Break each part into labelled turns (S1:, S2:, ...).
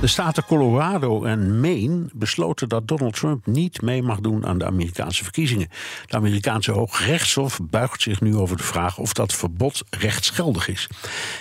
S1: De staten Colorado en Maine besloten dat Donald Trump niet mee mag doen aan de Amerikaanse verkiezingen. De Amerikaanse Hoogrechtshof buigt zich nu over de vraag of dat verbod rechtsgeldig is.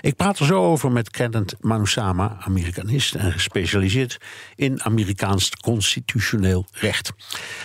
S1: Ik praat er zo over met Kenneth Manusama, Amerikanist en gespecialiseerd in Amerikaans constitutioneel recht.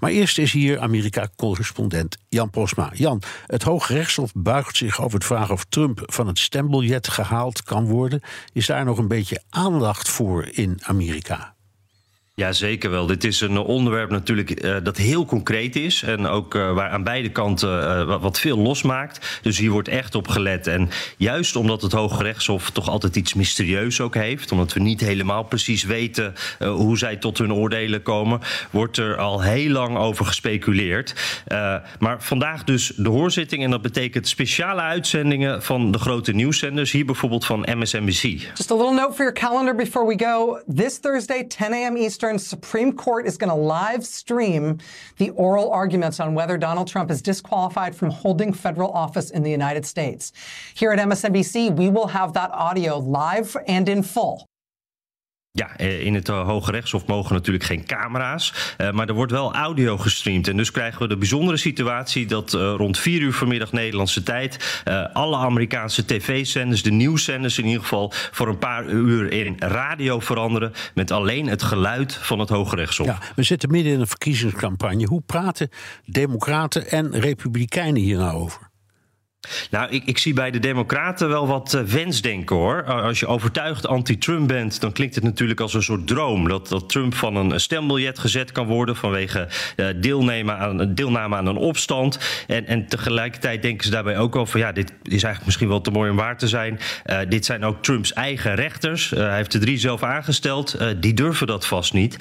S1: Maar eerst is hier Amerika-correspondent Jan Posma. Jan, het Hoogrechtshof buigt zich over de vraag of Trump van het stembiljet gehaald kan worden. Is daar nog een beetje aandacht voor in Amerika.
S2: Ja, zeker wel. Dit is een onderwerp natuurlijk uh, dat heel concreet is. En ook uh, waar aan beide kanten uh, wat veel losmaakt. Dus hier wordt echt op gelet. En juist omdat het Hoge Rechtshof toch altijd iets mysterieus ook heeft. Omdat we niet helemaal precies weten hoe zij tot hun oordelen komen. Wordt er al heel lang over gespeculeerd. maar vandaag dus de hoorzitting. En dat betekent speciale uitzendingen van de grote nieuwszenders. Hier bijvoorbeeld van MSNBC.
S3: Just a little note for your calendar before we go. This Thursday, 10 a.m. Eastern. Eastern, Supreme Court is going to live stream the oral arguments on whether Donald Trump is disqualified from holding federal office in the United States. Here at MSNBC, we will have that audio live and in full.
S2: Ja, eh, in het eh, Hoge Rechtshof mogen natuurlijk geen camera's. Uh, maar er wordt wel audio gestreamd. En dus krijgen we de bijzondere situatie dat rond 4 uur vanmiddag Nederlandse tijd. Alle Amerikaanse tv-zenders, de nieuwszenders in ieder geval. voor een paar uur in radio veranderen. met alleen het geluid van het Hoge Rechtshof.
S1: Ja, we zitten midden in een verkiezingscampagne. Hoe praten Democraten en Republikeinen hier nou over?
S2: Nou, ik, ik, zie bij de Democraten wel wat uh, wensdenken hoor. Als je overtuigd anti-Trump bent, dan klinkt het natuurlijk als een soort droom. Dat, dat Trump van een stembiljet gezet kan worden vanwege uh, deelname, aan, deelname aan een opstand. En, en tegelijkertijd denken ze daarbij ook over: ja, dit is eigenlijk misschien wel te mooi om waar te zijn. Uh, dit zijn ook Trumps eigen rechters. hij heeft de drie zelf aangesteld. die durven dat vast niet.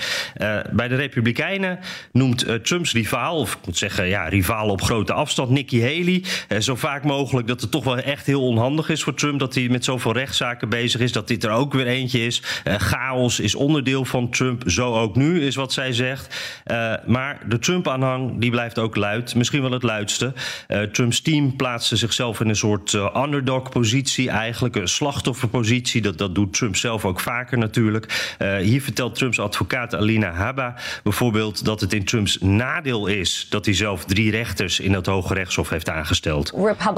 S2: bij de Republikeinen noemt Trumps rivaal, of ik moet zeggen, ja, rivaal op grote afstand, Nikki Haley, zo vaak mogelijk dat het toch wel echt heel onhandig is voor Trump dat hij met zoveel rechtszaken bezig is. Dat dit er ook weer eentje is. Uh, chaos is onderdeel van Trump. Zo ook nu is wat zij zegt. Uh, maar de Trump-aanhang die blijft ook luid. Misschien wel het luidste. Uh, Trumps team plaatste zichzelf in een soort underdog-positie. Eigenlijk een slachtofferpositie. Dat, dat doet Trump zelf ook vaker natuurlijk. hier vertelt Trumps advocaat Alina Habba bijvoorbeeld dat het in Trumps nadeel is dat hij zelf drie rechters in het Hoge Rechtshof heeft aangesteld.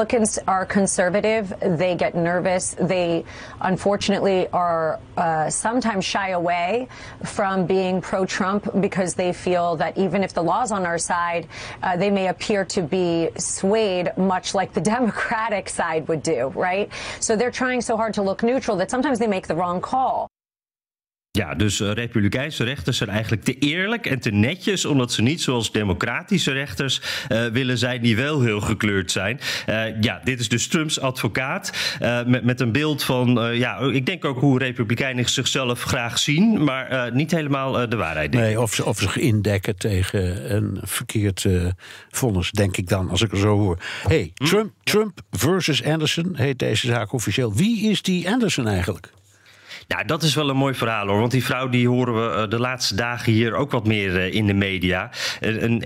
S4: Republicans are conservative. They get nervous. They, unfortunately, are uh, sometimes shy away from being pro Trump because they feel that even if the law's on our side, uh, they may appear to be swayed, much like the Democratic side would do, right? So they're trying so hard to look neutral that sometimes they make the wrong call.
S2: Ja, dus uh, republikeinse rechters zijn eigenlijk te eerlijk en te netjes, omdat ze niet zoals democratische rechters uh, willen zijn, die wel heel gekleurd zijn. Uh, ja, dit is dus Trumps advocaat met, met een beeld van, ja, ik denk ook hoe republikeinen zichzelf graag zien, maar niet helemaal de waarheid.
S1: Denken. Nee, of ze, of zich indekken tegen een verkeerd vonnis, denk ik dan, als ik er zo hoor. hey, hm? Trump, Trump versus Anderson heet deze zaak officieel. Wie is die Anderson eigenlijk?
S2: Nou, dat is wel een mooi verhaal hoor. Want die vrouw die horen we eh, de laatste dagen hier ook wat meer eh, in de media. Een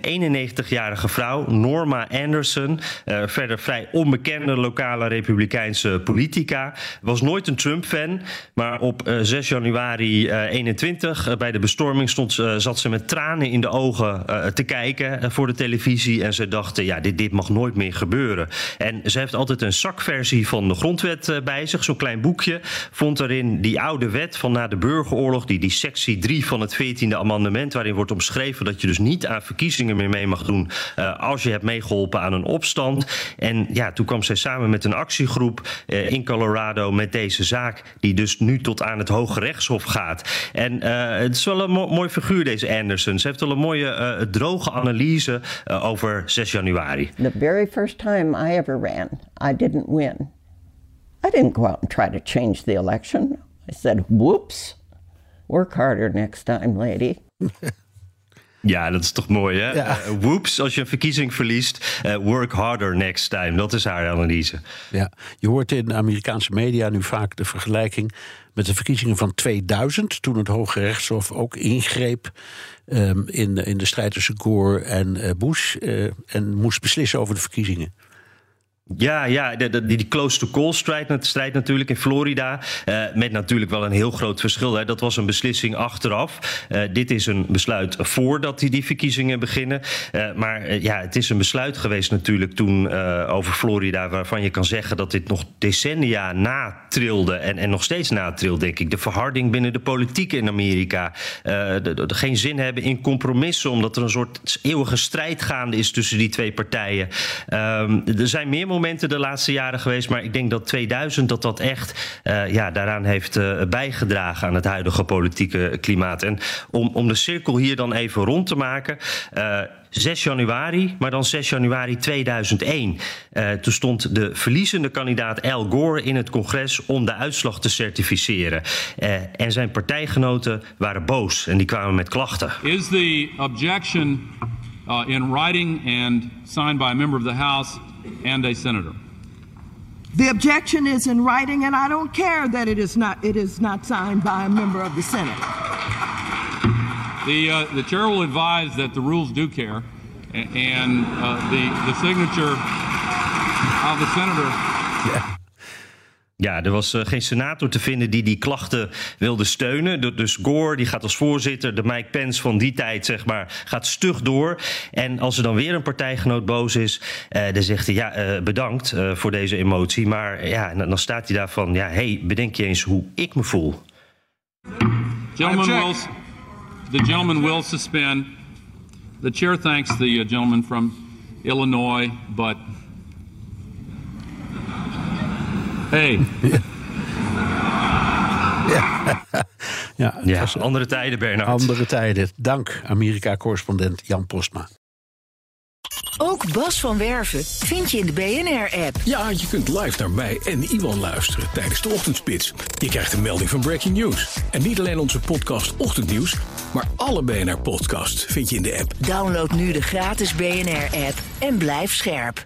S2: 91-jarige vrouw, Norma Anderson. Eh, verder vrij onbekende lokale republikeinse politica. Was nooit een Trump-fan. Maar op 6 januari 21 bij de bestorming stond, zat ze met tranen in de ogen te kijken voor de televisie. En ze dachten, ja, dit, dit mag nooit meer gebeuren. En ze heeft altijd een zakversie van de grondwet bij zich. Zo'n klein boekje. Vond erin die oude wet van na de burgeroorlog, die, die sectie 3 van het 14e amendement, waarin wordt omschreven dat je dus niet aan verkiezingen meer mee mag doen uh, als je hebt meegeholpen aan een opstand. En ja, toen kwam zij samen met een actiegroep uh, in Colorado met deze zaak, die dus nu tot aan het Hoge Rechtshof gaat. En uh, het is wel een mo mooi figuur, deze Anderson. Ze heeft wel een mooie droge analyse over 6 januari.
S5: The very first time I ever ran, I didn't win. I didn't go out and try to change the election. I said, whoops, Work harder next time, lady.
S2: Ja, dat is toch mooi, hè?
S1: Ja.
S2: Uh, whoops, als je een verkiezing verliest, uh, work harder next time. Dat is haar analyse.
S1: Ja, je hoort in de Amerikaanse media nu vaak de vergelijking met de verkiezingen van 2000, toen het Hoge Rechtshof ook ingreep um, in, in de strijd tussen Gore en uh, Bush en moest beslissen over de verkiezingen.
S2: Ja, ja die close-to-call strijd, strijd natuurlijk in Florida. Uh, met natuurlijk wel een heel groot verschil. Hè. Dat was een beslissing achteraf. Uh, dit is een besluit voordat die, die verkiezingen beginnen. Uh, maar ja, het is een besluit geweest natuurlijk toen over Florida... waarvan je kan zeggen dat dit nog decennia natrilde. En, en nog steeds natrilt, denk ik. De verharding binnen de politiek in Amerika. De, geen zin hebben in compromissen... omdat er een soort eeuwige strijd gaande is tussen die twee partijen. Um, er zijn meer momenten de laatste jaren geweest. Maar ik denk dat 2000 dat dat echt uh, ja, daaraan heeft uh, bijgedragen aan het huidige politieke klimaat. En om, om de cirkel hier dan even rond te maken. Uh, 6 januari, maar dan 6 januari 2001. Uh, toen stond de verliezende kandidaat Al Gore in het congres om de uitslag te certificeren. En zijn partijgenoten waren boos en die kwamen met klachten.
S6: Is the objection uh, in writing and signed by a member of the House and a senator?
S7: The objection is in writing, and I don't care that it is not it is not signed by a member of the Senate.
S6: The uh, the chair will advise that the rules do care, and uh, the the signature of the senator.
S2: Yeah. Ja, er was uh, geen senator te vinden die die klachten wilde steunen. Dus Gore, die gaat als voorzitter, de Mike Pence van die tijd, zeg maar, gaat stug door. En als er dan weer een partijgenoot boos is, uh, dan zegt hij, ja, uh, bedankt voor deze emotie. Maar ja, dan staat hij daar van, ja, hey, bedenk je eens hoe ik me voel.
S6: Gentlemen will, the gentleman will suspend. The chair thanks the uh, gentleman from Illinois, but Hey.
S1: ja, ja,
S2: ja andere tijden, Bernard.
S1: Andere tijden. Dank, Amerika-correspondent Jan Postma.
S8: Ook Bas van Werven vind je in de BNR-app.
S9: Ja, je kunt live naar mij en Iwan luisteren tijdens de ochtendspits. Je krijgt een melding van Breaking News. En niet alleen onze podcast Ochtendnieuws, maar alle BNR-podcasts vind je in de app.
S8: Download nu de gratis BNR-app en blijf scherp.